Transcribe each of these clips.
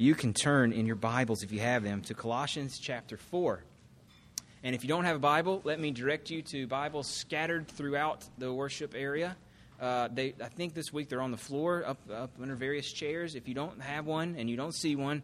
you can turn in your Bibles, if you have them, to Colossians chapter 4. And if you don't have a Bible, let me direct you to Bibles scattered throughout the worship area. Uh, they, I think this week they're on the floor, up, up under various chairs. If you don't have one and you don't see one,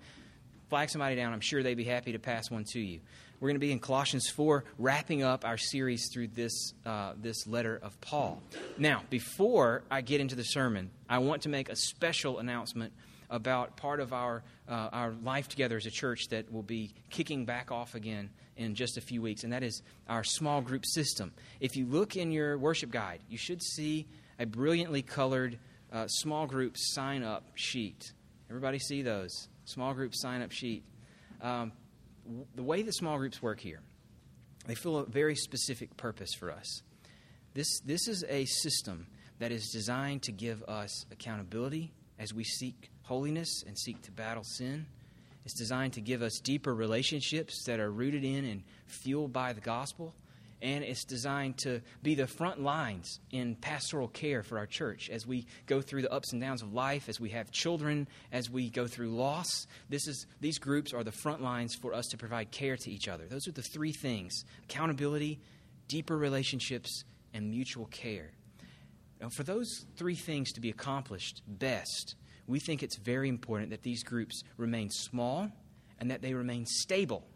flag somebody down. I'm sure they'd be happy to pass one to you. We're going to be in Colossians 4, wrapping up our series through this, uh, this letter of Paul. Now, before I get into the sermon, I want to make a special announcement about part of our, uh, our life together as a church that will be kicking back off again in just a few weeks, and that is our small group system. If you look in your worship guide, you should see a brilliantly colored uh, small group sign up sheet. Everybody see those? Small group sign up sheet. Um, the way that small groups work here, they fill a very specific purpose for us. This, this is a system that is designed to give us accountability as we seek holiness and seek to battle sin. It's designed to give us deeper relationships that are rooted in and fueled by the gospel and it's designed to be the front lines in pastoral care for our church as we go through the ups and downs of life, as we have children, as we go through loss. This is, these groups are the front lines for us to provide care to each other. Those are the three things accountability, deeper relationships, and mutual care. Now, for those three things to be accomplished best, we think it's very important that these groups remain small and that they remain stable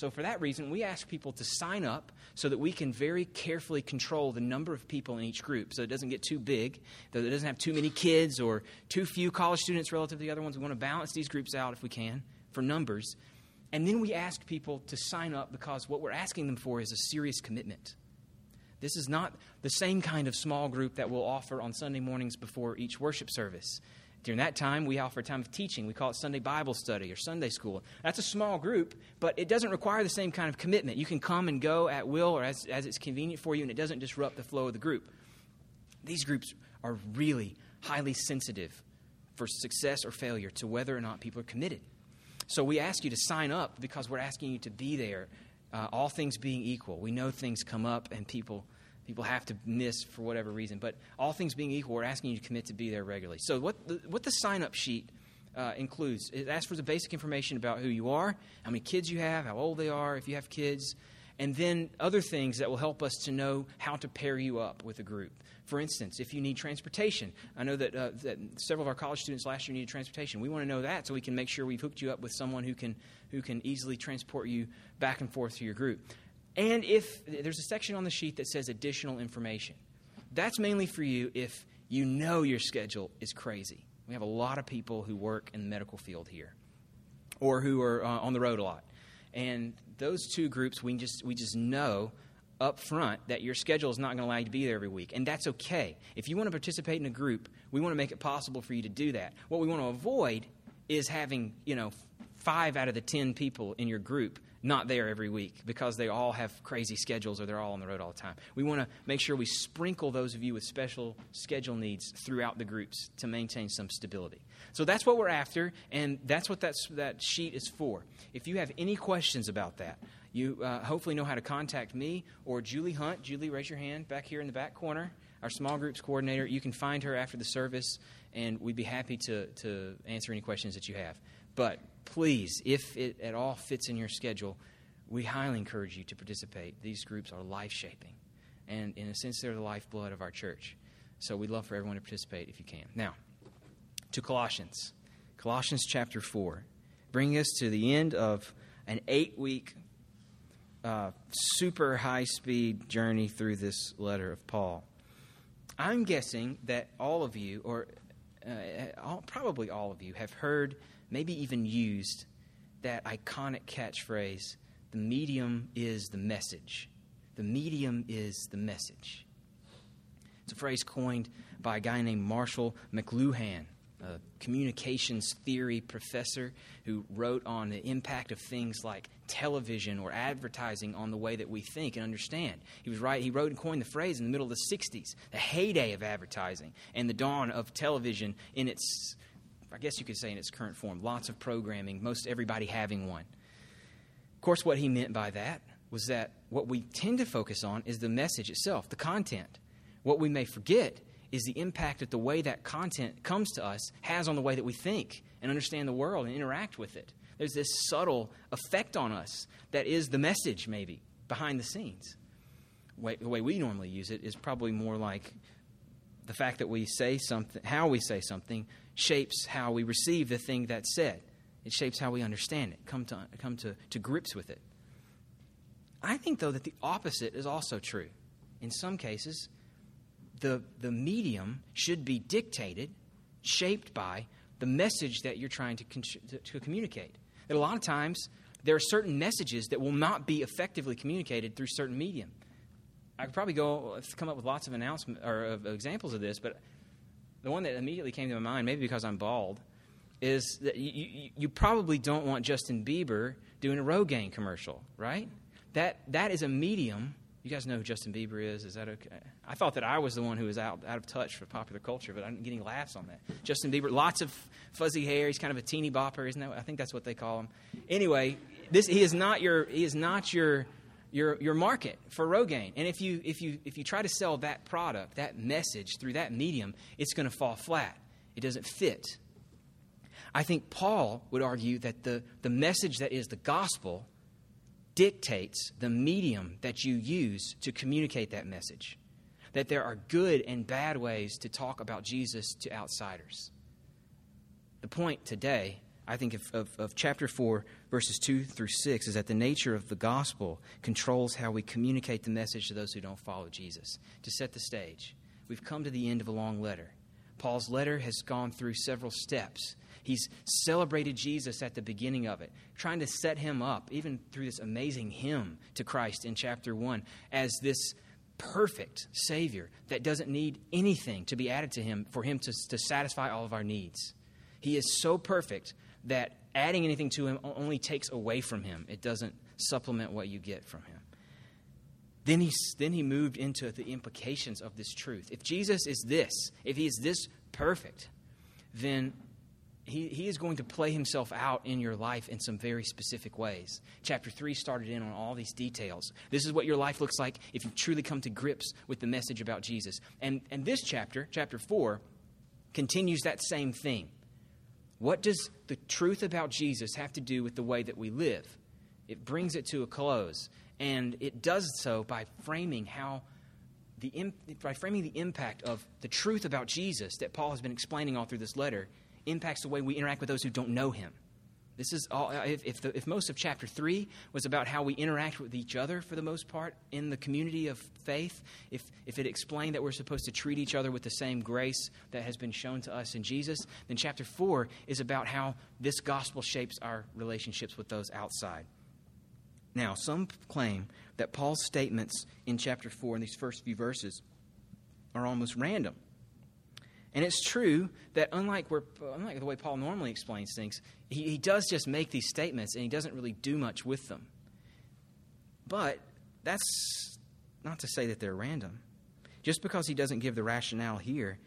so, for that reason, we ask people to sign up so that we can very carefully control the number of people in each group so it doesn't get too big, that it doesn't have too many kids or too few college students relative to the other ones. We want to balance these groups out if we can for numbers. And then we ask people to sign up because what we're asking them for is a serious commitment. This is not the same kind of small group that we'll offer on Sunday mornings before each worship service. During that time, we offer a time of teaching. We call it Sunday Bible study or Sunday school. That's a small group, but it doesn't require the same kind of commitment. You can come and go at will or as, as it's convenient for you, and it doesn't disrupt the flow of the group. These groups are really highly sensitive for success or failure to whether or not people are committed. So we ask you to sign up because we're asking you to be there, uh, all things being equal. We know things come up and people people have to miss for whatever reason. But all things being equal, we're asking you to commit to be there regularly. So, what the, what the sign up sheet uh, includes, it asks for the basic information about who you are, how many kids you have, how old they are, if you have kids, and then other things that will help us to know how to pair you up with a group. For instance, if you need transportation, I know that, uh, that several of our college students last year needed transportation. We want to know that so we can make sure we've hooked you up with someone who can, who can easily transport you back and forth to your group. And if there's a section on the sheet that says additional information, that's mainly for you if you know your schedule is crazy. We have a lot of people who work in the medical field here or who are uh, on the road a lot. And those two groups, we just, we just know up front that your schedule is not going to allow you to be there every week. And that's okay. If you want to participate in a group, we want to make it possible for you to do that. What we want to avoid is having, you know, five out of the ten people in your group not there every week because they all have crazy schedules or they're all on the road all the time. We want to make sure we sprinkle those of you with special schedule needs throughout the groups to maintain some stability. So that's what we're after, and that's what that's, that sheet is for. If you have any questions about that, you uh, hopefully know how to contact me or Julie Hunt. Julie, raise your hand back here in the back corner, our small groups coordinator. You can find her after the service, and we'd be happy to, to answer any questions that you have. But please, if it at all fits in your schedule, we highly encourage you to participate. These groups are life shaping. And in a sense, they're the lifeblood of our church. So we'd love for everyone to participate if you can. Now, to Colossians. Colossians chapter 4, bringing us to the end of an eight week, uh, super high speed journey through this letter of Paul. I'm guessing that all of you, or uh, all, probably all of you, have heard maybe even used that iconic catchphrase the medium is the message. The medium is the message. It's a phrase coined by a guy named Marshall McLuhan, a communications theory professor who wrote on the impact of things like television or advertising on the way that we think and understand. He was right. He wrote and coined the phrase in the middle of the 60s, the heyday of advertising and the dawn of television in its I guess you could say in its current form, lots of programming, most everybody having one. Of course, what he meant by that was that what we tend to focus on is the message itself, the content. What we may forget is the impact that the way that content comes to us has on the way that we think and understand the world and interact with it. There's this subtle effect on us that is the message, maybe, behind the scenes. The way we normally use it is probably more like the fact that we say something, how we say something, shapes how we receive the thing that's said. It shapes how we understand it, come to, come to, to grips with it. I think, though, that the opposite is also true. In some cases, the, the medium should be dictated, shaped by the message that you're trying to, to, to communicate. That a lot of times, there are certain messages that will not be effectively communicated through certain medium. I could probably go come up with lots of announcements or of examples of this, but the one that immediately came to my mind, maybe because I'm bald, is that you, you, probably don't want Justin Bieber doing a Rogaine commercial, right? That that is a medium. You guys know who Justin Bieber is? Is that okay? I thought that I was the one who was out out of touch with popular culture, but I'm getting laughs on that. Justin Bieber, lots of fuzzy hair. He's kind of a teeny bopper, isn't that? I think that's what they call him. Anyway, this he is not your he is not your your your market for Rogaine. And if you if you if you try to sell that product, that message through that medium, it's going to fall flat. It doesn't fit. I think Paul would argue that the, the message that is the gospel dictates the medium that you use to communicate that message. That there are good and bad ways to talk about Jesus to outsiders. The point today, I think, of, of, of, chapter 4, verses 2 through 6, is that the nature of the gospel controls how we communicate the message to those who don't follow Jesus. To set the stage, we've come to the end of a long letter. Paul's letter has gone through several steps He's celebrated Jesus at the beginning of it, trying to set him up, even through this amazing hymn to Christ in chapter 1, as this perfect Savior that doesn't need anything to be added to him for him to, to satisfy all of our needs. He is so perfect that adding anything to him only takes away from him, it doesn't supplement what you get from him. Then he, then he moved into the implications of this truth. If Jesus is this, if he is this perfect, then he, he is going to play himself out in your life in some very specific ways. Chapter 3 started in on all these details. This is what your life looks like if you truly come to grips with the message about Jesus. And, and this chapter, chapter 4, continues that same theme. What does the truth about Jesus have to do with the way that we live? It brings it to a close. And it does so by framing how the, by framing the impact of the truth about Jesus that Paul has been explaining all through this letter impacts the way we interact with those who don't know him. This is all, uh, if, if, the, if, most of chapter 3 was about how we interact with each other for the most part in the community of faith, if, if it explained that we're supposed to treat each other with the same grace that has been shown to us in Jesus, then chapter 4 is about how this gospel shapes our relationships with those outside. Now, some claim that Paul's statements in chapter 4 in these first few verses are almost random. And it's true that unlike, where, unlike the way Paul normally explains things, he, he does just make these statements and he doesn't really do much with them. But that's not to say that they're random. Just because he doesn't give the rationale here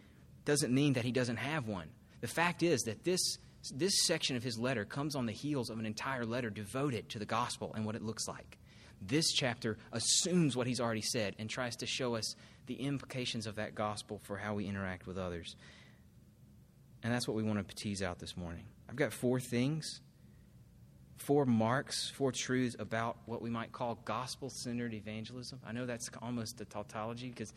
doesn't mean that he doesn't have one. The fact is that this, this section of his letter comes on the heels of an entire letter devoted to the gospel and what it looks like. This chapter assumes what he's already said and tries to show us the implications of that gospel for how we interact with others. And that's what we want to tease out this morning. I've got four things, four marks, four truths about what we might call gospel centered evangelism. I know that's almost a tautology because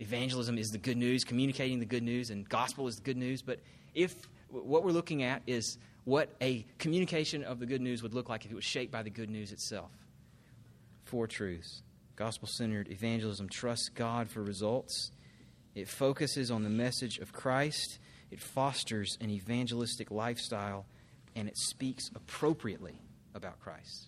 evangelism is the good news, communicating the good news, and gospel is the good news. But if what we're looking at is what a communication of the good news would look like if it was shaped by the good news itself. Four truths. Gospel centered evangelism trusts God for results. It focuses on the message of Christ. It fosters an evangelistic lifestyle. And it speaks appropriately about Christ.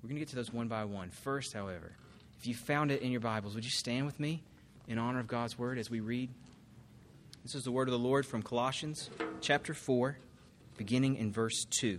We're going to get to those one by one. First, however, if you found it in your Bibles, would you stand with me in honor of God's word as we read? This is the word of the Lord from Colossians chapter 4, beginning in verse 2.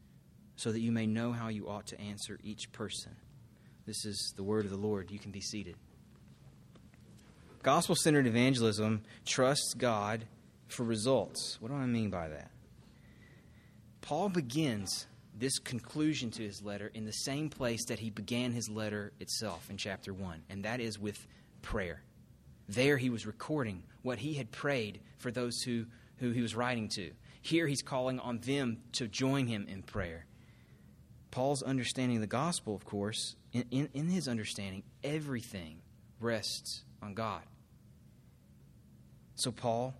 so that you may know how you ought to answer each person. This is the word of the Lord. You can be seated. Gospel centered evangelism trusts God for results. What do I mean by that? Paul begins this conclusion to his letter in the same place that he began his letter itself in chapter 1, and that is with prayer. There he was recording what he had prayed for those who, who he was writing to. Here he's calling on them to join him in prayer. Paul's understanding of the gospel, of course, in, in, in his understanding, everything rests on God. So Paul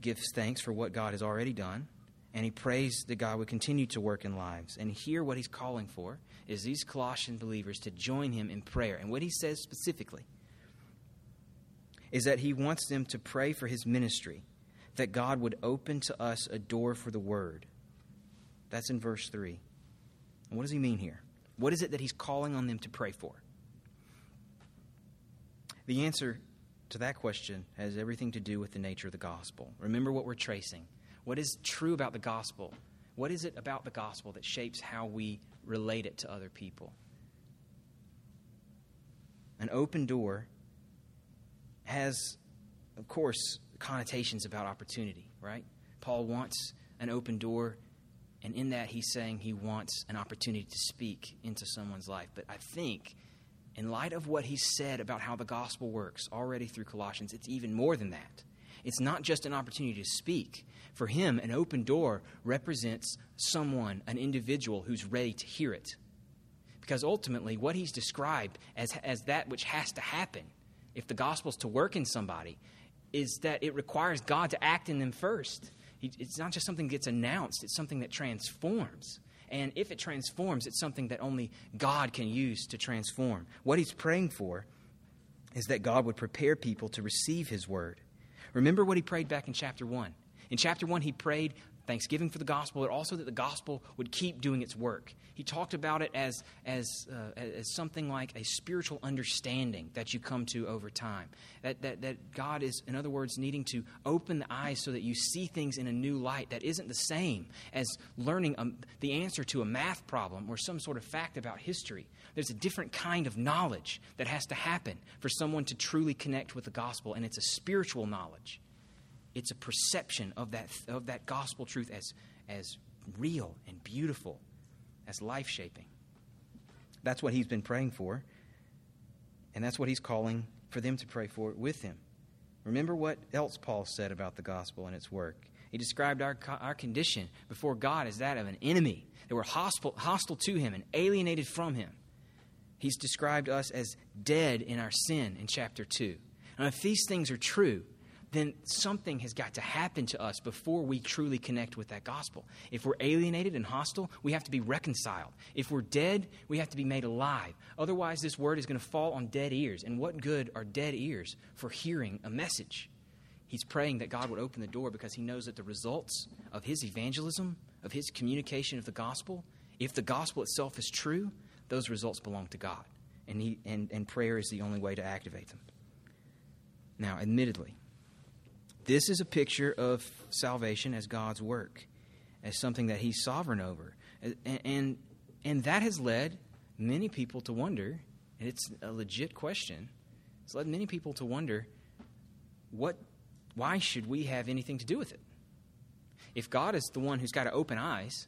gives thanks for what God has already done, and he prays that God would continue to work in lives. And here, what he's calling for is these Colossian believers to join him in prayer. And what he says specifically is that he wants them to pray for his ministry, that God would open to us a door for the word. That's in verse 3. And what does he mean here? What is it that he's calling on them to pray for? The answer to that question has everything to do with the nature of the gospel. Remember what we're tracing. What is true about the gospel? What is it about the gospel that shapes how we relate it to other people? An open door has, of course, connotations about opportunity, right? Paul wants an open door, and in that, he's saying he wants an opportunity to speak into someone's life. But I think, in light of what he said about how the gospel works already through Colossians, it's even more than that. It's not just an opportunity to speak. For him, an open door represents someone, an individual who's ready to hear it. Because ultimately, what he's described as, as that which has to happen if the gospel's to work in somebody, is that it requires God to act in them first. It's not just something that gets announced, it's something that transforms. And if it transforms, it's something that only God can use to transform. What he's praying for is that God would prepare people to receive his word. Remember what he prayed back in chapter 1. In chapter 1, he prayed thanksgiving for the gospel, but also that the gospel would keep doing its work. He talked about it as, as, uh, as something like a spiritual understanding that you come to over time. That, that, that God is, in other words, needing to open the eyes so that you see things in a new light that isn't the same as learning a, the answer to a math problem or some sort of fact about history. There's a different kind of knowledge that has to happen for someone to truly connect with the gospel, and it's a spiritual knowledge it's a perception of that, of that gospel truth as, as real and beautiful, as life shaping. That's what he's been praying for, and that's what he's calling for them to pray for with him. Remember what else Paul said about the gospel and its work. He described our, our condition before God as that of an enemy, that we're hostile, hostile to him and alienated from him. He's described us as dead in our sin in chapter 2. And if these things are true, then something has got to happen to us before we truly connect with that gospel. If we're alienated and hostile, we have to be reconciled. If we're dead, we have to be made alive. Otherwise, this word is going to fall on dead ears. And what good are dead ears for hearing a message? He's praying that God would open the door because he knows that the results of his evangelism, of his communication of the gospel, if the gospel itself is true, those results belong to God. And, he, and, and prayer is the only way to activate them. Now, admittedly, this is a picture of salvation as God's work, as something that He's sovereign over. And, and, and that has led many people to wonder, and it's a legit question, it's led many people to wonder what, why should we have anything to do with it? If God is the one who's got to open eyes,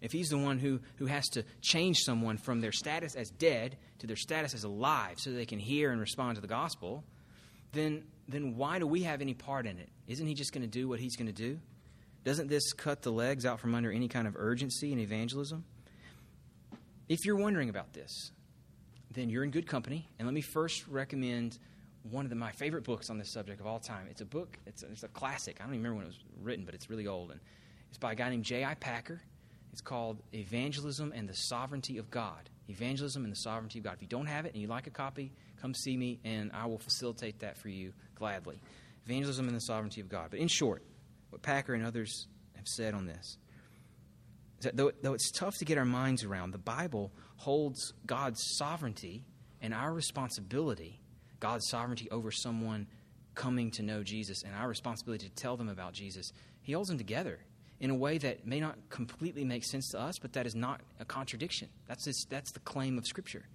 if He's the one who, who has to change someone from their status as dead to their status as alive so they can hear and respond to the gospel, then then why do we have any part in it? Isn't he just going to do what he's going to do? Doesn't this cut the legs out from under any kind of urgency in evangelism? If you're wondering about this, then you're in good company. And let me first recommend one of the, my favorite books on this subject of all time. It's a book, it's a, it's a classic. I don't even remember when it was written, but it's really old. And it's by a guy named J.I. Packer. It's called Evangelism and the Sovereignty of God. Evangelism and the Sovereignty of God. If you don't have it and you'd like a copy, come see me and I will facilitate that for you gladly. Evangelism and the sovereignty of God. But in short, what Packer and others have said on this is that though, though it's tough to get our minds around, the Bible holds God's sovereignty and our responsibility, God's sovereignty over someone coming to know Jesus and our responsibility to tell them about Jesus, He holds them together in a way that may not completely make sense to us, but that is not a contradiction. That's, this, that's the claim of Scripture.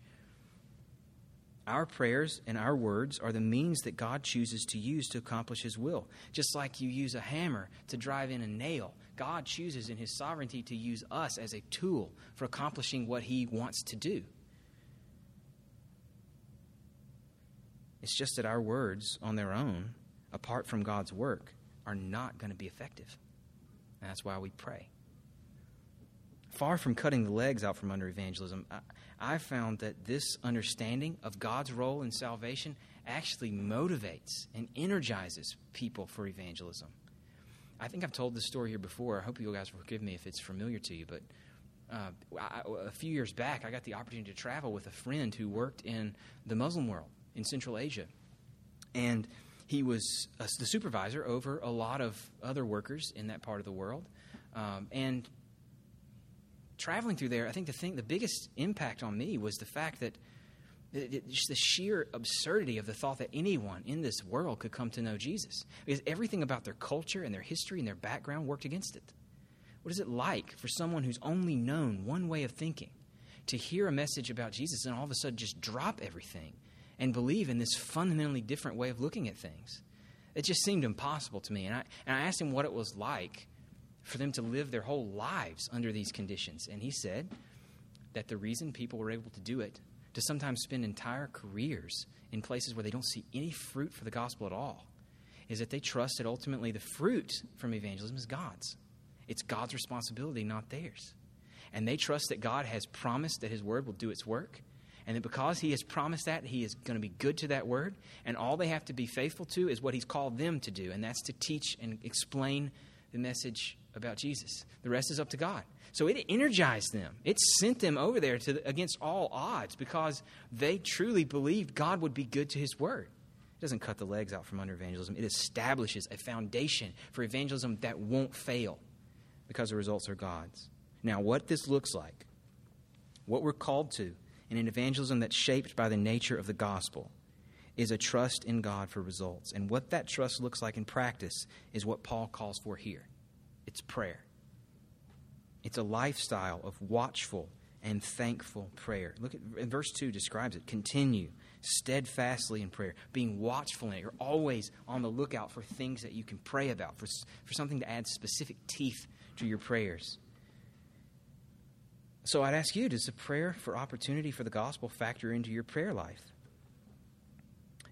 Our prayers and our words are the means that God chooses to use to accomplish His will. Just like you use a hammer to drive in a nail, God chooses in His sovereignty to use us as a tool for accomplishing what He wants to do. It's just that our words on their own, apart from God's work, are not going to be effective. And that's why we pray. Far from cutting the legs out from under evangelism, I, found that this understanding of God's role in salvation actually motivates and energizes people for evangelism. I think I've told this story here before. I hope you guys forgive me if it's familiar to you, but uh, I, a few years back, I got the opportunity to travel with a friend who worked in the Muslim world in Central Asia. And he was uh, the supervisor over a lot of other workers in that part of the world. Um, and traveling through there, I think the thing, the biggest impact on me was the fact that it, just the sheer absurdity of the thought that anyone in this world could come to know Jesus. Because everything about their culture and their history and their background worked against it. What is it like for someone who's only known one way of thinking to hear a message about Jesus and all of a sudden just drop everything and believe in this fundamentally different way of looking at things. It just seemed impossible to me. And I, and I asked him what it was like for them to live their whole lives under these conditions. And he said that the reason people were able to do it, to sometimes spend entire careers in places where they don't see any fruit for the gospel at all, is that they trust that ultimately the fruit from evangelism is God's. It's God's responsibility, not theirs. And they trust that God has promised that His word will do its work and that because he has promised that, he is going to be good to that word. And all they have to be faithful to is what he's called them to do, and that's to teach and explain the message about Jesus. The rest is up to God. So it energized them. It sent them over there to, against all odds because they truly believed God would be good to his word. It doesn't cut the legs out from under evangelism, it establishes a foundation for evangelism that won't fail because the results are God's. Now, what this looks like, what we're called to, in an evangelism that's shaped by the nature of the gospel is a trust in God for results. And what that trust looks like in practice is what Paul calls for here it's prayer. It's a lifestyle of watchful and thankful prayer. Look at verse 2 describes it. Continue steadfastly in prayer, being watchful in it. You're always on the lookout for things that you can pray about, for, for something to add specific teeth to your prayers. So I'd ask you does the prayer for opportunity for the gospel factor into your prayer life?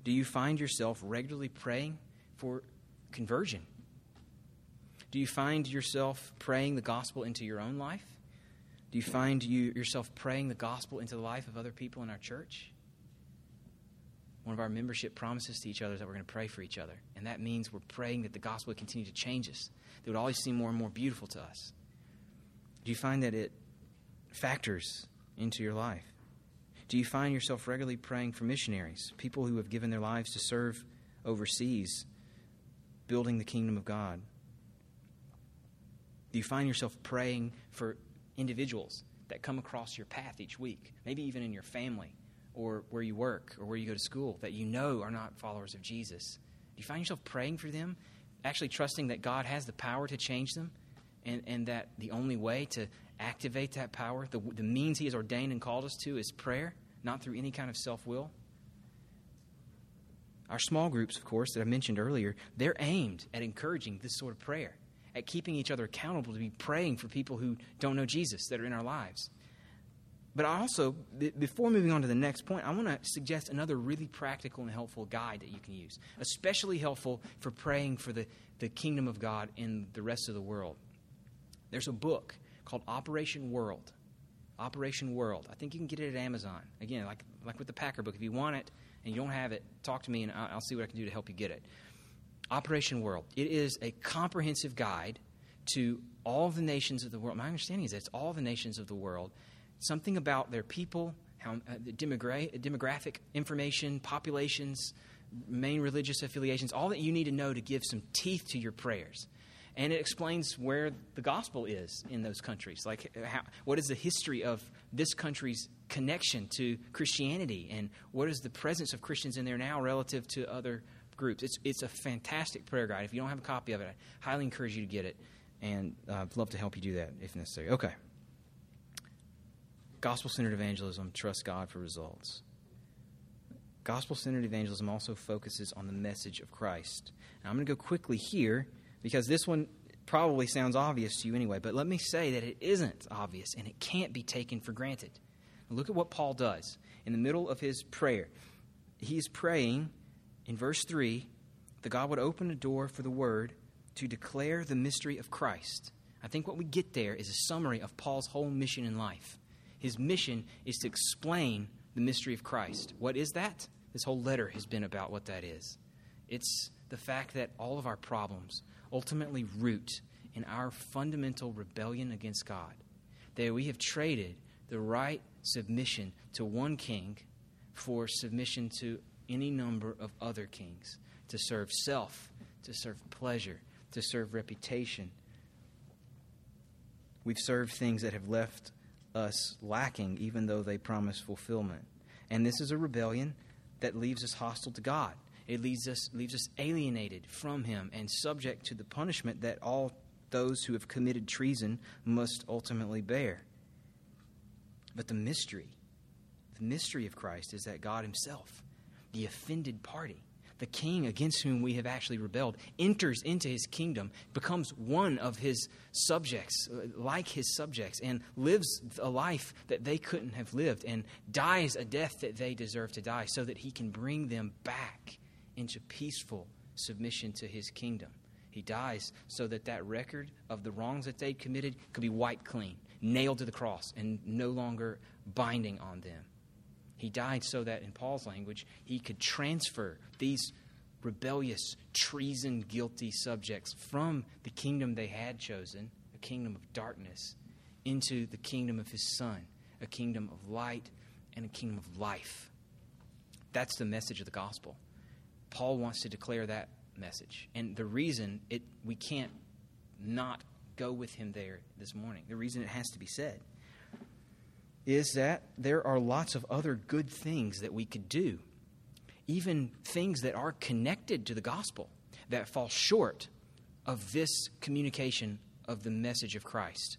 Do you find yourself regularly praying for conversion? Do you find yourself praying the gospel into your own life? Do you find you, yourself praying the gospel into the life of other people in our church? One of our membership promises to each other is that we're going to pray for each other. And that means we're praying that the gospel would continue to change us, that would always seem more and more beautiful to us. Do you find that it factors into your life? Do you find yourself regularly praying for missionaries, people who have given their lives to serve overseas, building the kingdom of God? Do you find yourself praying for individuals that come across your path each week, maybe even in your family or where you work or where you go to school that you know are not followers of Jesus? Do you find yourself praying for them, actually trusting that God has the power to change them and, and that the only way to activate that power, the, the means He has ordained and called us to is prayer, not through any kind of self will. Our small groups, of course, that I mentioned earlier, they're aimed at encouraging this sort of prayer, at keeping each other accountable to be praying for people who don't know Jesus that are in our lives. But I also, before moving on to the next point, I want to suggest another really practical and helpful guide that you can use, especially helpful for praying for the, the kingdom of God in the rest of the world. There's a book called Operation World. Operation World. I think you can get it at Amazon. Again, like, like with the Packer book, if you want it and you don't have it, talk to me and I'll see what I can do to help you get it. Operation World. It is a comprehensive guide to all the nations of the world. My understanding is that it's all the nations of the world. Something about their people, how, uh, demogra- demographic information, populations, main religious affiliations, all that you need to know to give some teeth to your prayers and it explains where the gospel is in those countries. Like, how, what is the history of this country's connection to Christianity, and what is the presence of Christians in there now relative to other groups. It's, it's a fantastic prayer guide. If you don't have a copy of it, I highly encourage you to get it. And uh, I'd love to help you do that if necessary. Okay. Gospel centered evangelism, trust God for results. Gospel centered evangelism also focuses on the message of Christ. Now, I'm going to go quickly here because this one probably sounds obvious to you anyway, but let me say that it isn't obvious and it can't be taken for granted. Look at what Paul does in the middle of his prayer. He's praying in verse 3 that God would open a door for the word to declare the mystery of Christ. I think what we get there is a summary of Paul's whole mission in life. His mission is to explain the mystery of Christ. What is that? This whole letter has been about what that is. It's the fact that all of our problems ultimately root in our fundamental rebellion against God. That we have traded the right submission to one king for submission to any number of other kings, to serve self, to serve pleasure, to serve reputation. We've served things that have left us lacking, even though they promise fulfillment. And this is a rebellion that leaves us hostile to God. It leaves us, leaves us alienated from Him and subject to the punishment that all those who have committed treason must ultimately bear. But the mystery, the mystery of Christ is that God Himself, the offended party, the king against whom we have actually rebelled, enters into his kingdom, becomes one of his subjects, uh, like his subjects, and lives a life that they couldn't have lived, and dies a death that they deserve to die, so that he can bring them back into peaceful submission to his kingdom. He dies so that that record of the wrongs that they'd committed could be wiped clean, nailed to the cross, and no longer binding on them. He died so that, in Paul's language, he could transfer these rebellious, treason guilty subjects from the kingdom they had chosen, a kingdom of darkness, into the kingdom of his Son, a kingdom of light and a kingdom of life. That's the message of the gospel. Paul wants to declare that message. And the reason it we can't not go with him there this morning, the reason it has to be said is that there are lots of other good things that we could do, even things that are connected to the gospel, that fall short of this communication of the message of Christ.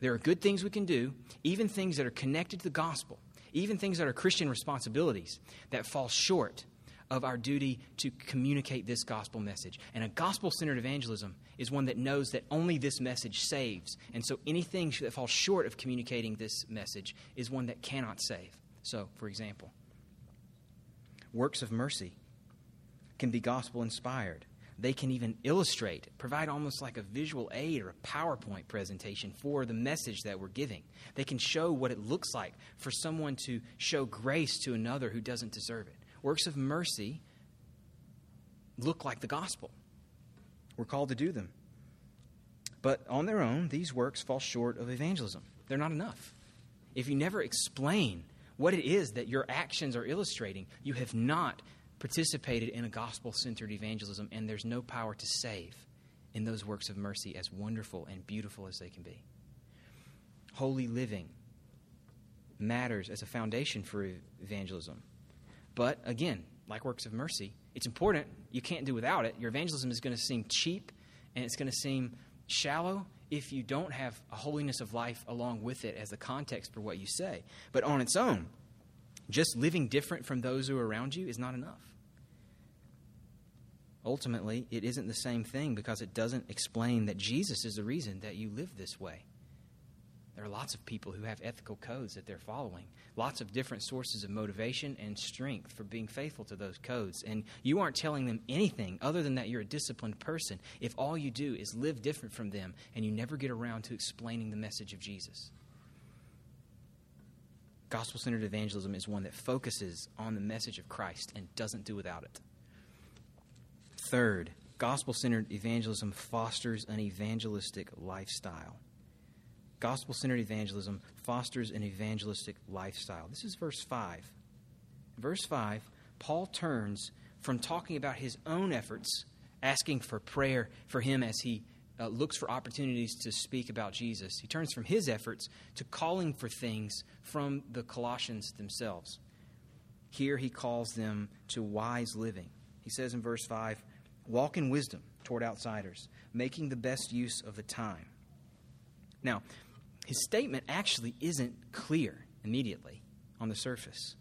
There are good things we can do, even things that are connected to the gospel, even things that are Christian responsibilities that fall short of our duty to communicate this gospel message. And a gospel centered evangelism is one that knows that only this message saves. And so anything that falls short of communicating this message is one that cannot save. So, for example, works of mercy can be gospel inspired. They can even illustrate, provide almost like a visual aid or a PowerPoint presentation for the message that we're giving. They can show what it looks like for someone to show grace to another who doesn't deserve it works of mercy look like the gospel. We're called to do them. But on their own, these works fall short of evangelism. They're not enough. If you never explain what it is that your actions are illustrating, you have not participated in a gospel centered evangelism, and there's no power to save in those works of mercy, as wonderful and beautiful as they can be. Holy living matters as a foundation for evangelism. But again, like works of mercy, it's important. You can't do without it. Your evangelism is going to seem cheap and it's going to seem shallow if you don't have a holiness of life along with it as the context for what you say. But on its own, just living different from those who are around you is not enough. Ultimately, it isn't the same thing because it doesn't explain that Jesus is the reason that you live this way. There are lots of people who have ethical codes that they're following, lots of different sources of motivation and strength for being faithful to those codes. And you aren't telling them anything other than that you're a disciplined person if all you do is live different from them and you never get around to explaining the message of Jesus. Gospel centered evangelism is one that focuses on the message of Christ and doesn't do without it. Third, gospel centered evangelism fosters an evangelistic lifestyle. Gospel centered evangelism fosters an evangelistic lifestyle. This is verse 5. Verse 5, Paul turns from talking about his own efforts, asking for prayer for him as he uh, looks for opportunities to speak about Jesus. He turns from his efforts to calling for things from the Colossians themselves. Here he calls them to wise living. He says in verse 5 walk in wisdom toward outsiders, making the best use of the time. Now, his statement actually isn't clear immediately on the surface.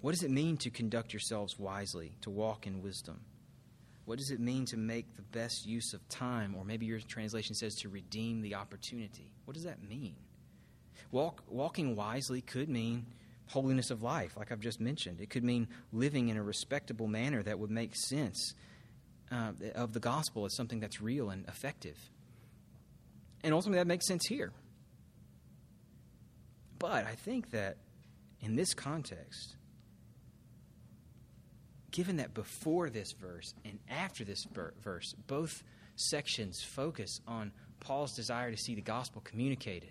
What does it mean to conduct yourselves wisely, to walk in wisdom? What does it mean to make the best use of time? Or maybe your translation says to redeem the opportunity. What does that mean? Walk, walking wisely could mean holiness of life, like I've just mentioned. It could mean living in a respectable manner that would make sense uh, of the gospel as something that's real and effective. And ultimately, that makes sense here. But I think that in this context, given that before this verse and after this verse, both sections focus on Paul's desire to see the gospel communicated,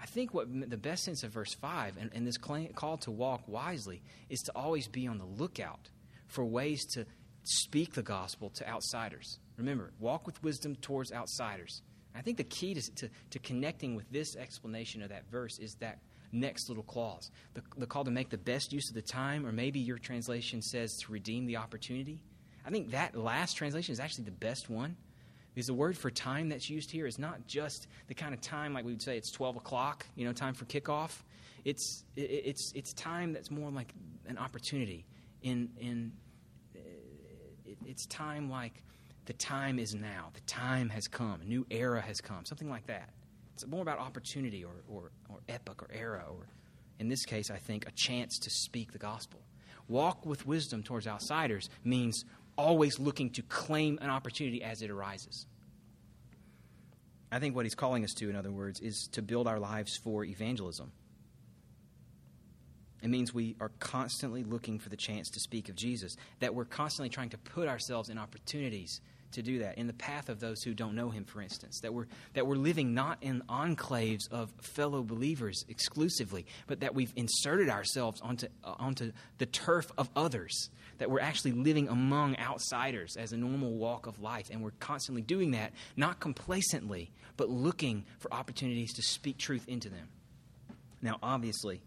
I think what the best sense of verse 5 and, and this call to walk wisely is to always be on the lookout for ways to speak the gospel to outsiders. Remember, walk with wisdom towards outsiders. I think the key to, to, to, connecting with this explanation of that verse is that next little clause the, the call to make the best use of the time, or maybe your translation says to redeem the opportunity. I think that last translation is actually the best one because the word for time that's used here is not just the kind of time like we would say it's 12 o'clock, you know, time for kickoff. It's, it's, it's time that's more like an opportunity. In, in, uh, it's time like the time is now. The time has come. A new era has come. Something like that. It's more about opportunity or, or, or epoch or era, or in this case, I think, a chance to speak the gospel. Walk with wisdom towards outsiders means always looking to claim an opportunity as it arises. I think what he's calling us to, in other words, is to build our lives for evangelism. It means we are constantly looking for the chance to speak of Jesus, that we're constantly trying to put ourselves in opportunities to do that, in the path of those who don't know him, for instance. That we're, that we're living not in enclaves of fellow believers exclusively, but that we've inserted ourselves onto, uh, onto the turf of others that we're actually living among outsiders as a normal walk of life. And we're constantly doing that, not complacently, but looking for opportunities to speak truth into them. Now, obviously,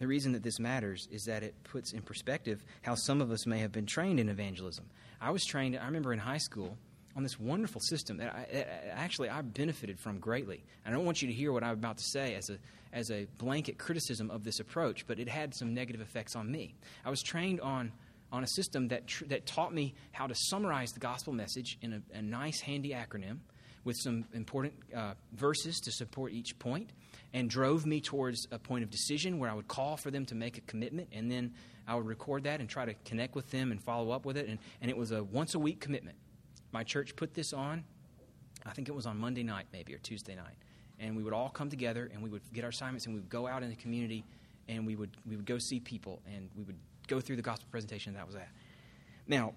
the reason that this matters is that it puts in perspective how some of us may have been trained in evangelism. I was trained, I remember in high school, on this wonderful system that, I, that actually I benefited from greatly. I don't want you to hear what I'm about to say as a, as a blanket criticism of this approach, but it had some negative effects on me. I was trained on, on a system that, tr- that taught me how to summarize the gospel message in a, a nice, handy acronym with some important uh, verses to support each point and drove me towards a point of decision where I would call for them to make a commitment and then I would record that and try to connect with them and follow up with it. And, and it was a once a week commitment. My church put this on, I think it was on Monday night, maybe, or Tuesday night. And we would all come together and we would get our assignments and we would go out in the community and we would, we would go see people and we would go through the gospel presentation. that was that. Now,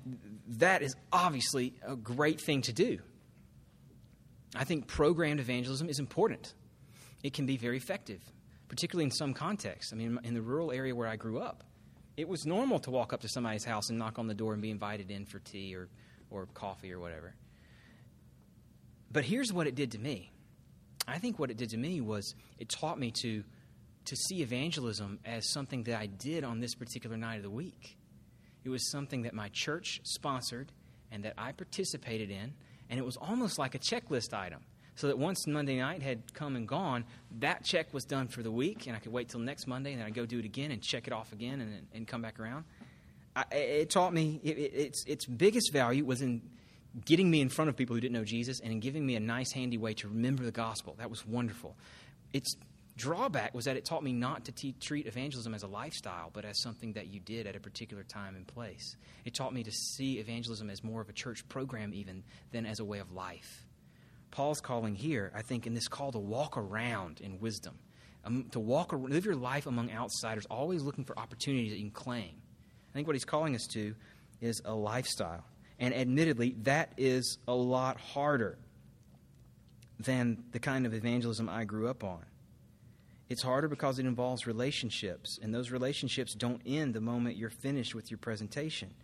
that is obviously a great thing to do. I think programmed evangelism is important. It can be very effective, particularly in some contexts. I mean, in the rural area where I grew up, it was normal to walk up to somebody's house and knock on the door and be invited in for tea or, or coffee or whatever. But here's what it did to me. I think what it did to me was it taught me to, to see evangelism as something that I did on this particular night of the week. It was something that my church sponsored and that I participated in, and it was almost like a checklist item. So that once Monday night had come and gone, that check was done for the week, and I could wait till next Monday, and then I'd go do it again and check it off again and, and come back around. I, it taught me it, it, its its biggest value was in getting me in front of people who didn't know Jesus and in giving me a nice, handy way to remember the gospel. That was wonderful. Its drawback was that it taught me not to te- treat evangelism as a lifestyle, but as something that you did at a particular time and place. It taught me to see evangelism as more of a church program, even, than as a way of life. Paul's calling here, I think, in this call to walk around in wisdom, um, to walk, live your life among outsiders, always looking for opportunities that you can claim. I think what he's calling us to is a lifestyle. And admittedly, that is a lot harder than the kind of evangelism I grew up on. It's harder because it involves relationships, and those relationships don't end the moment you're finished with your presentation.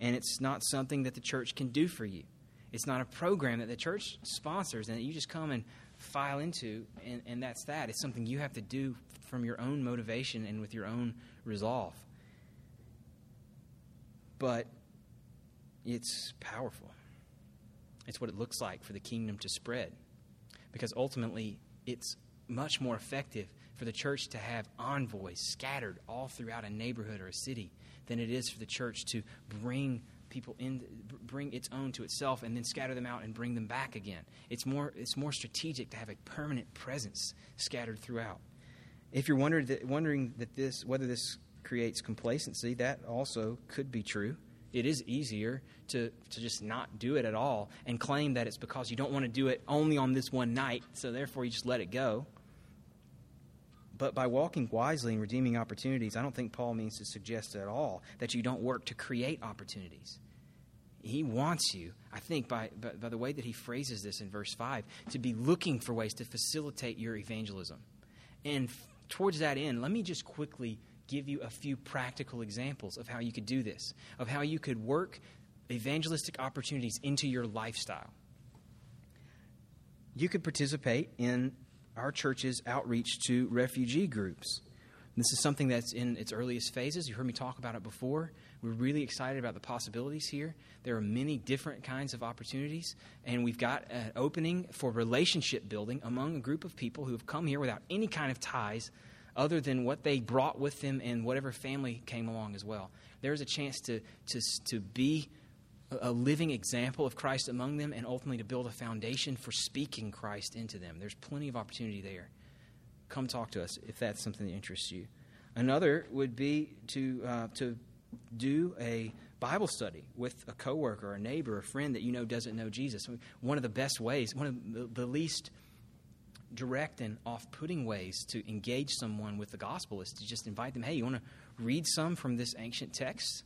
And it's not something that the church can do for you. It's not a program that the church sponsors and that you just come and file into, and, and that's that. It's something you have to do from your own motivation and with your own resolve. but it's powerful. It's what it looks like for the kingdom to spread. Because ultimately, it's much more effective for the church to have envoys scattered all throughout a neighborhood or a city than it is for the church to bring people in bring its own to itself and then scatter them out and bring them back again. It's more it's more strategic to have a permanent presence scattered throughout. If you're wondering that, wondering that this whether this creates complacency that also could be true. It is easier to, to just not do it at all and claim that it's because you don't want to do it only on this one night, so therefore you just let it go. But by walking wisely and redeeming opportunities, I don't think Paul means to suggest at all that you don't work to create opportunities. He wants you, I think, by, by, by, the way that he phrases this in verse 5, to be looking for ways to facilitate your evangelism. And f- towards that end, let me just quickly give you a few practical examples of how you could do this, of how you could work evangelistic opportunities into your lifestyle. You could participate in our church's outreach to refugee groups. This is something that's in its earliest phases. You heard me talk about it before. We're really excited about the possibilities here. There are many different kinds of opportunities, and we've got an opening for relationship building among a group of people who have come here without any kind of ties other than what they brought with them and whatever family came along as well. There's a chance to, to, to be a living example of Christ among them and ultimately to build a foundation for speaking Christ into them. There's plenty of opportunity there. Come talk to us if that's something that interests you. Another would be to, uh, to do a Bible study with a coworker, a neighbor, a friend that you know doesn't know Jesus. One of the best ways, one of the least direct and off putting ways to engage someone with the gospel is to just invite them hey, you want to read some from this ancient text?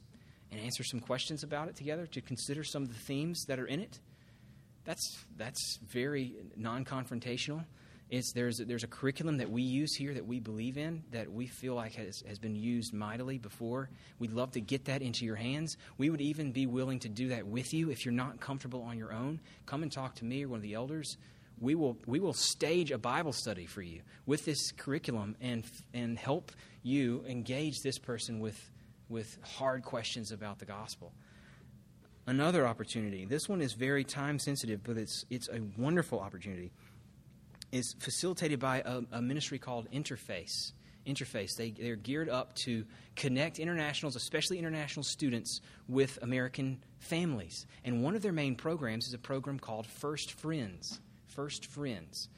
And answer some questions about it together, to consider some of the themes that are in it. That's, that's very non confrontational. there's, there's a curriculum that we use here that we believe in that we feel like has, has been used mightily before. We'd love to get that into your hands. We would even be willing to do that with you if you're not comfortable on your own. Come and talk to me or one of the elders. We will, we will stage a Bible study for you with this curriculum and, and help you engage this person with with hard questions about the gospel. Another opportunity, this one is very time sensitive, but it's, it's a wonderful opportunity, is facilitated by a, a ministry called Interface. Interface. They, they're geared up to connect internationals, especially international students, with American families. And one of their main programs is a program called First Friends. First Friends.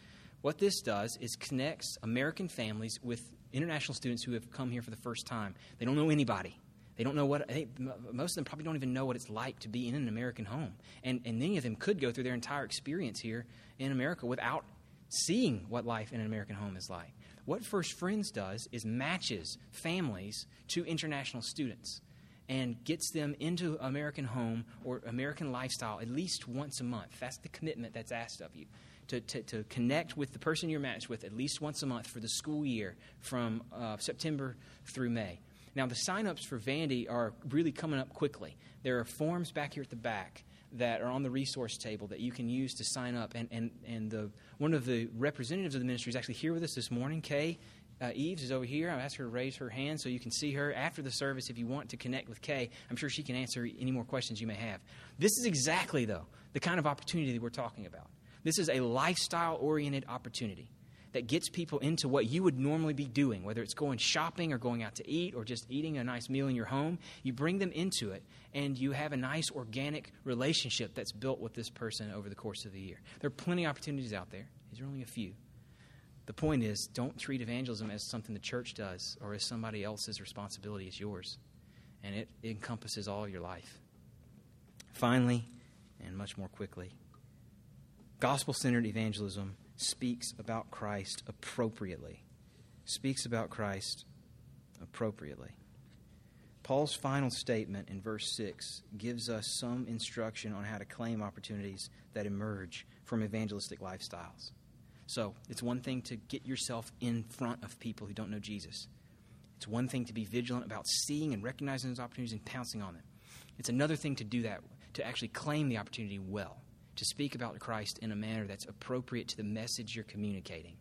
What this does is connects American families with international students who have come here for the first time. They don't know anybody. They don't know what, they, most of them probably don't even know what it's like to be in an American home. And, and many of them could go through their entire experience here in America without seeing what life in an American home is like. What First Friends does is matches families to international students and gets them into American home or American lifestyle at least once a month. That's the commitment that's asked of you. To, to, to connect with the person you're matched with at least once a month for the school year from uh, September through May. Now, the sign-ups for Vandy are really coming up quickly. There are forms back here at the back that are on the resource table that you can use to sign up. And, and, and the, one of the representatives of the ministry is actually here with us this morning. Kay uh, Eves is over here. I've asked her to raise her hand so you can see her after the service if you want to connect with Kay. I'm sure she can answer any more questions you may have. This is exactly, though, the kind of opportunity that we're talking about. This is a lifestyle oriented opportunity that gets people into what you would normally be doing, whether it's going shopping or going out to eat or just eating a nice meal in your home. You bring them into it, and you have a nice organic relationship that's built with this person over the course of the year. There are plenty of opportunities out there, these are only a few. The point is, don't treat evangelism as something the church does or as somebody else's responsibility. It's yours, and it encompasses all your life. Finally, and much more quickly, gospel centered evangelism speaks about Christ appropriately. Speaks about Christ appropriately. Paul's final statement in verse 6 gives us some instruction on how to claim opportunities that emerge from evangelistic lifestyles. So, it's one thing to get yourself in front of people who don't know Jesus. It's one thing to be vigilant about seeing and recognizing those opportunities and pouncing on them. It's another thing to do that, to actually claim the opportunity well to speak about Christ in a manner that's appropriate to the message you're communicating.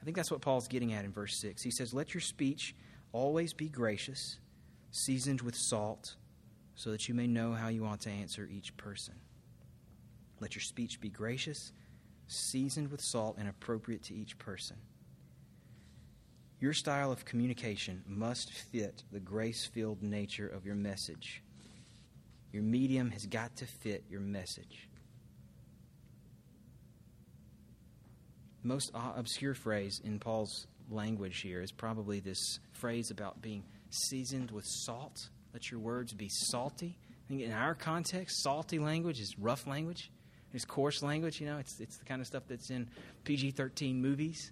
I think that's what Paul's getting at in verse 6. He says, Let your speech always be gracious, seasoned with salt, so that you may know how you ought to answer each person. Let your speech be gracious, seasoned with salt, and appropriate to each person. Your style of communication must fit the grace filled nature of your message. Your medium has got to fit your message. Most obscure phrase in Paul's language here is probably this phrase about being seasoned with salt. Let your words be salty. I think in our context, salty language is rough language. It's coarse language, you know, it's, it's the kind of stuff that's in PG 13 movies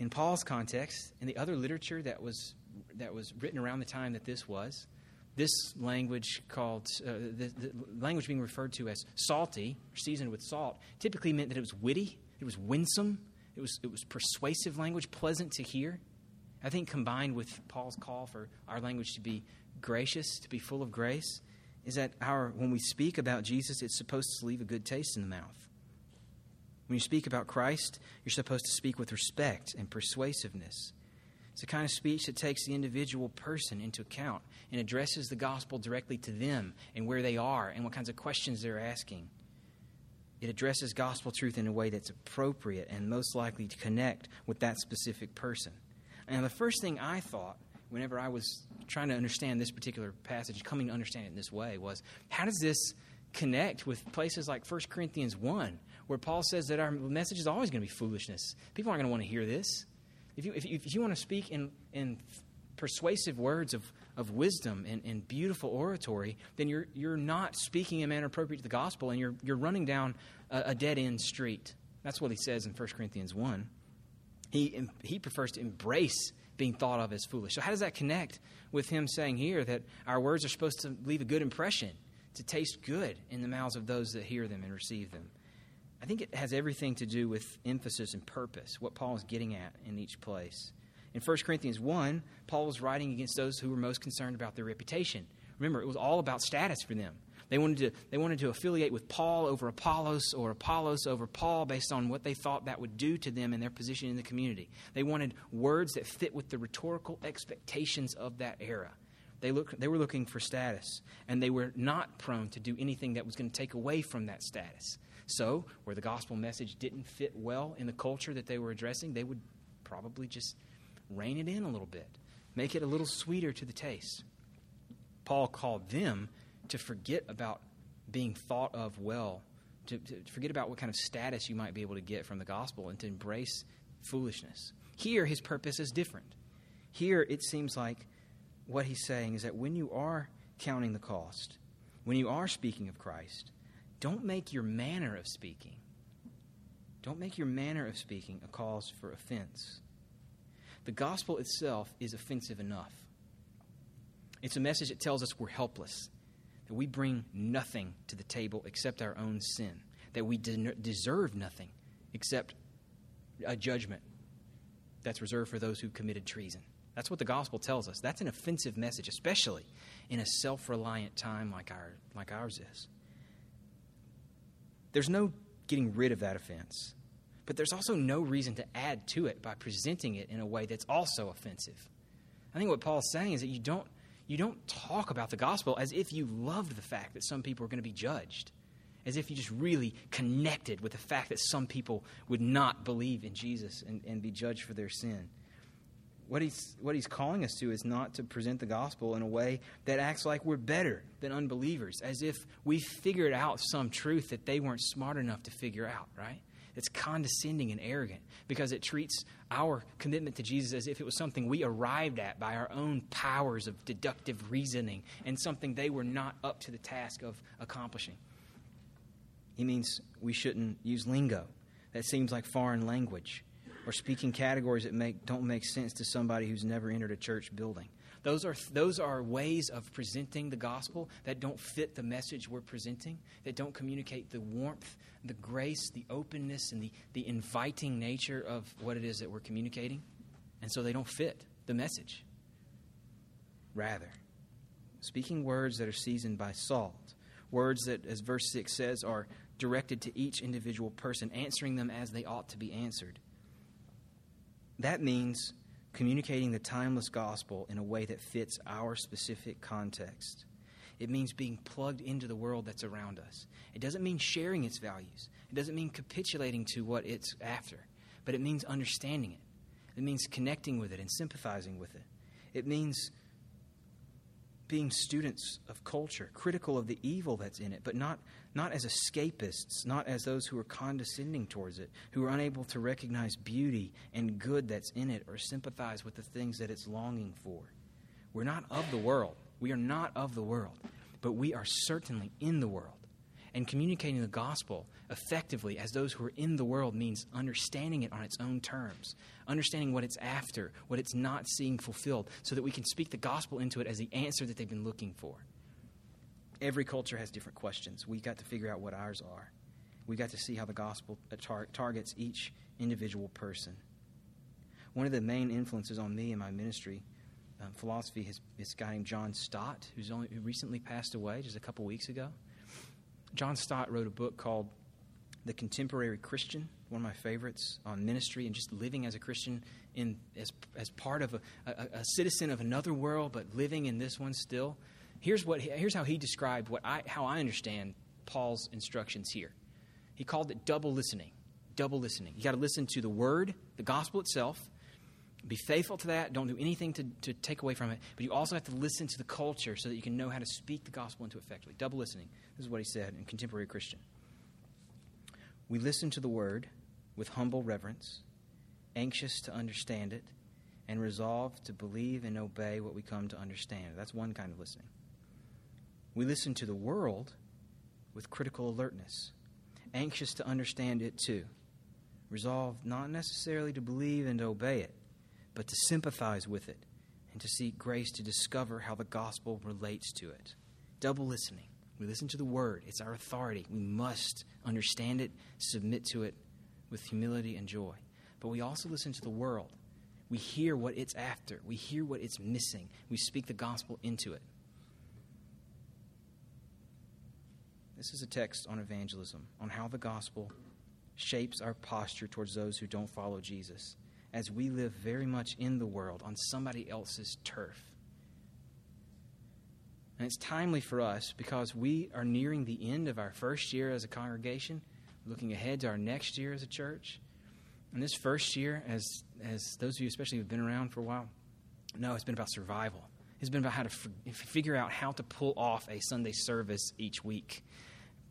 in Paul's context, in the other literature that was, that was written around the time that this was, this language called, uh, the, the, language being referred to as salty, seasoned with salt, typically meant that it was witty, it was winsome, it was, it was persuasive language, pleasant to hear. I think combined with Paul's call for our language to be gracious, to be full of grace, is that our, when we speak about Jesus, it's supposed to leave a good taste in the mouth. When you speak about Christ, you're supposed to speak with respect and persuasiveness. It's a kind of speech that takes the individual person into account and addresses the gospel directly to them and where they are and what kinds of questions they're asking. It addresses gospel truth in a way that's appropriate and most likely to connect with that specific person. And the first thing I thought whenever I was trying to understand this particular passage, coming to understand it in this way, was how does this connect with places like 1 Corinthians 1, where Paul says that our message is always going to be foolishness. People aren't going to want to hear this. If you, if you, if you want to speak in, in persuasive words of, of wisdom and, and beautiful oratory, then you're, you're not speaking in a manner appropriate to the gospel and you're, you're running down a, a dead end street. That's what he says in 1 Corinthians 1. He, he prefers to embrace being thought of as foolish. So, how does that connect with him saying here that our words are supposed to leave a good impression, to taste good in the mouths of those that hear them and receive them? I think it has everything to do with emphasis and purpose, what Paul is getting at in each place. In 1 Corinthians 1, Paul was writing against those who were most concerned about their reputation. Remember, it was all about status for them. They wanted to, they wanted to affiliate with Paul over Apollos or Apollos over Paul based on what they thought that would do to them and their position in the community. They wanted words that fit with the rhetorical expectations of that era. They, look, they were looking for status, and they were not prone to do anything that was going to take away from that status. So, where the gospel message didn't fit well in the culture that they were addressing, they would probably just rein it in a little bit, make it a little sweeter to the taste. Paul called them to forget about being thought of well, to, to, forget about what kind of status you might be able to get from the gospel, and to embrace foolishness. Here, his purpose is different. Here, it seems like what he's saying is that when you are counting the cost, when you are speaking of Christ, don't make your manner of speaking, don't make your manner of speaking a cause for offense. The gospel itself is offensive enough. It's a message that tells us we're helpless, that we bring nothing to the table except our own sin, that we de- deserve nothing except a judgment that's reserved for those who committed treason. That's what the gospel tells us. That's an offensive message, especially in a self reliant time like, our, like ours is. There's no getting rid of that offense, but there's also no reason to add to it by presenting it in a way that's also offensive. I think what Paul's saying is that you don't, you don't talk about the gospel as if you loved the fact that some people are going to be judged, as if you just really connected with the fact that some people would not believe in Jesus and, and be judged for their sin what he's, what he's calling us to is not to present the gospel in a way that acts like we're better than unbelievers, as if we figured out some truth that they weren't smart enough to figure out, right? It's condescending and arrogant because it treats our commitment to Jesus as if it was something we arrived at by our own powers of deductive reasoning and something they were not up to the task of accomplishing. He means we shouldn't use lingo that seems like foreign language or speaking categories that make, don't make sense to somebody who's never entered a church building. Those are, those are ways of presenting the gospel that don't fit the message we're presenting, that don't communicate the warmth, the grace, the openness, and the, the inviting nature of what it is that we're communicating. And so they don't fit the message. Rather, speaking words that are seasoned by salt, words that, as verse 6 says, are directed to each individual person, answering them as they ought to be answered that means communicating the timeless gospel in a way that fits our specific context. It means being plugged into the world that's around us. It doesn't mean sharing its values, it doesn't mean capitulating to what it's after, but it means understanding it. It means connecting with it and sympathizing with it. It means being students of culture, critical of the evil that's in it, but not, not as escapists, not as those who are condescending towards it, who are unable to recognize beauty and good that's in it or sympathize with the things that it's longing for. We're not of the world. We are not of the world, but we are certainly in the world. And communicating the gospel effectively as those who are in the world means understanding it on its own terms, understanding what it's after, what it's not seeing fulfilled, so that we can speak the gospel into it as the answer that they've been looking for. Every culture has different questions. We've got to figure out what ours are. We've got to see how the gospel tar- targets each individual person. One of the main influences on me in my ministry um, philosophy is this guy named John Stott, who's only who recently passed away just a couple weeks ago. John Stott wrote a book called The Contemporary Christian, one of my favorites, on ministry and just living as a Christian in, as, as part of a, a, a citizen of another world, but living in this one still. Here's, what, here's how he described what I, how I understand Paul's instructions here. He called it double listening. Double listening. You got to listen to the word, the gospel itself, be faithful to that. Don't do anything to, to take away from it. But you also have to listen to the culture so that you can know how to speak the gospel into effectively. Double listening. This is what he said in Contemporary Christian. We listen to the word with humble reverence, anxious to understand it, and resolved to believe and obey what we come to understand. That's one kind of listening. We listen to the world with critical alertness, anxious to understand it too, resolved not necessarily to believe and obey it but to sympathize with it and to seek grace to discover how the gospel relates to it. Double listening. We listen to the word, it's our authority. We must understand it, submit to it with humility and joy. But we also listen to the world. We hear what it's after, we hear what it's missing. We speak the gospel into it. This is a text on evangelism, on how the gospel shapes our posture towards those who don't follow Jesus as we live very much in the world on somebody else's turf. And it's timely for us because we are nearing the end of our first year as a congregation, looking ahead to our next year as a church. And this first year, as, as those of you especially who've been around for a while, know it's been about survival. It's been about how to f- figure out how to pull off a Sunday service each week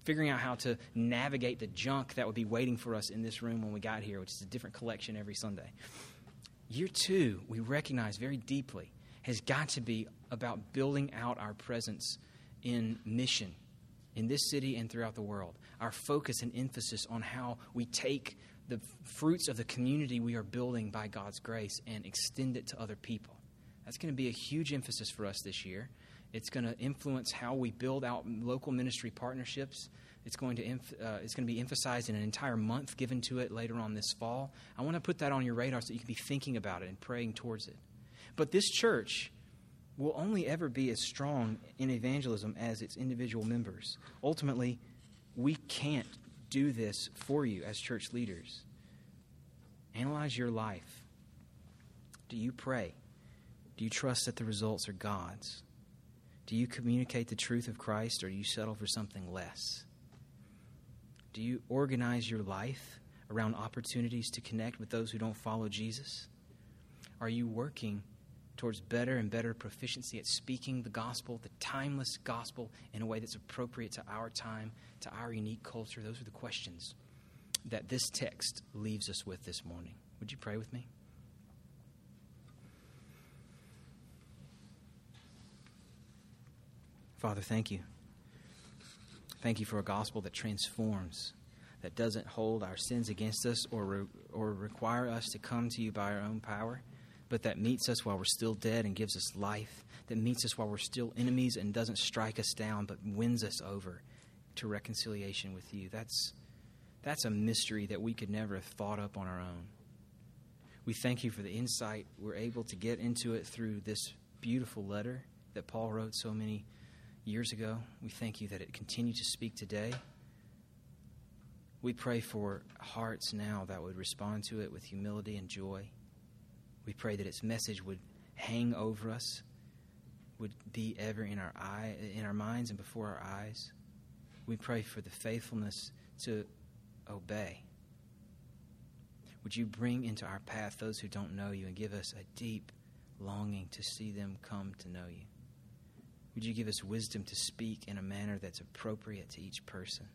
figuring out how to navigate the junk that would be waiting for us in this room when we got here, which is a different collection every Sunday. Year two, we recognize very deeply, has got to be about building out our presence in mission in this city and throughout the world. Our focus and emphasis on how we take the fruits of the community we are building by God's grace and extend it to other people. That's going to be a huge emphasis for us this year. It's going to influence how we build out local ministry partnerships. It's going to uh, it's going to be emphasized in an entire month given to it later on this fall. I want to put that on your radar so you can be thinking about it and praying towards it. But this church will only ever be as strong in evangelism as its individual members. Ultimately, we can't do this for you as church leaders. Analyze your life. Do you pray? Do you trust that the results are God's? Do you communicate the truth of Christ or do you settle for something less? Do you organize your life around opportunities to connect with those who don't follow Jesus? Are you working towards better and better proficiency at speaking the gospel, the timeless gospel, in a way that's appropriate to our time, to our unique culture? Those are the questions that this text leaves us with this morning. Would you pray with me? Father, thank you. Thank you for a gospel that transforms, that doesn't hold our sins against us or, re- or require us to come to you by our own power, but that meets us while we're still dead and gives us life, that meets us while we're still enemies and doesn't strike us down, but wins us over to reconciliation with you. That's, that's a mystery that we could never have thought up on our own. We thank you for the insight we're able to get into it through this beautiful letter that Paul wrote so many years ago. We thank you that it continued to speak today. We pray for hearts now that would respond to it with humility and joy. We pray that its message would hang over us would be ever in our eye, in our minds and before our eyes. We pray for the faithfulness to obey. Would you bring into our path those who don't know you and give us a deep longing to see them come to know you? Would you give us wisdom to speak in a manner that's appropriate to each person?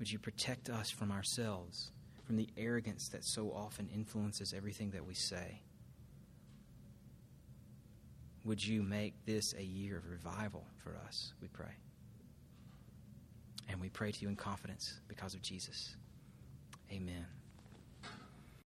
Would you protect us from ourselves, from the arrogance that so often influences everything that we say? Would you make this a year of revival for us, we pray? And we pray to you in confidence because of Jesus. Amen.